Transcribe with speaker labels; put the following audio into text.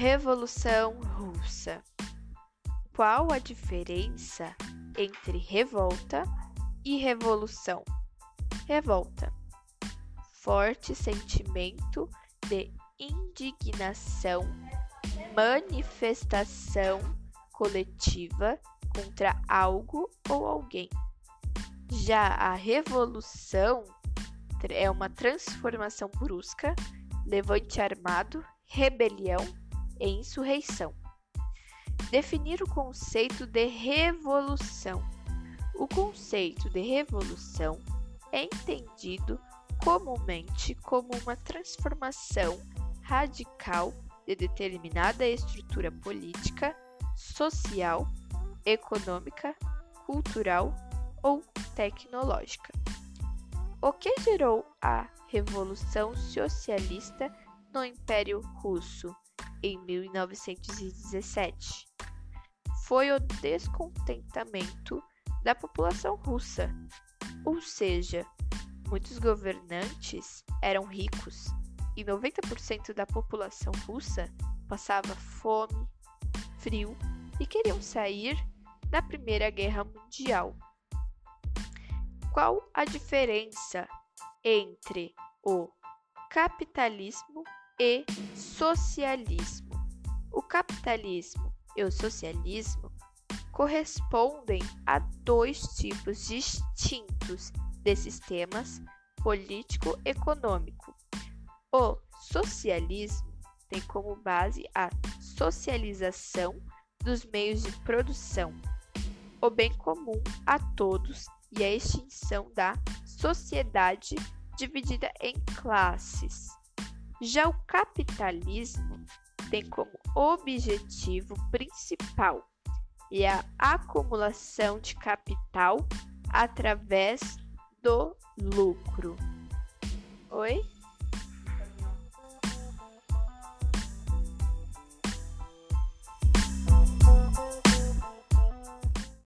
Speaker 1: Revolução Russa. Qual a diferença entre revolta e revolução? Revolta. Forte sentimento de indignação, manifestação coletiva contra algo ou alguém. Já a revolução é uma transformação brusca, levante armado, rebelião e insurreição. Definir o conceito de revolução. O conceito de revolução é entendido comumente como uma transformação radical de determinada estrutura política, social, econômica, cultural ou tecnológica. O que gerou a Revolução Socialista no Império Russo em 1917? Foi o descontentamento da população russa, ou seja, muitos governantes eram ricos e 90% da população russa passava fome, frio e queriam sair da Primeira Guerra Mundial. Qual a diferença entre o capitalismo e socialismo? O capitalismo e o socialismo correspondem a dois tipos distintos de sistemas político-econômico. O socialismo tem como base a socialização dos meios de produção, o bem comum a todos e a extinção da sociedade dividida em classes. Já o capitalismo tem como objetivo principal e a acumulação de capital através do lucro. Oi?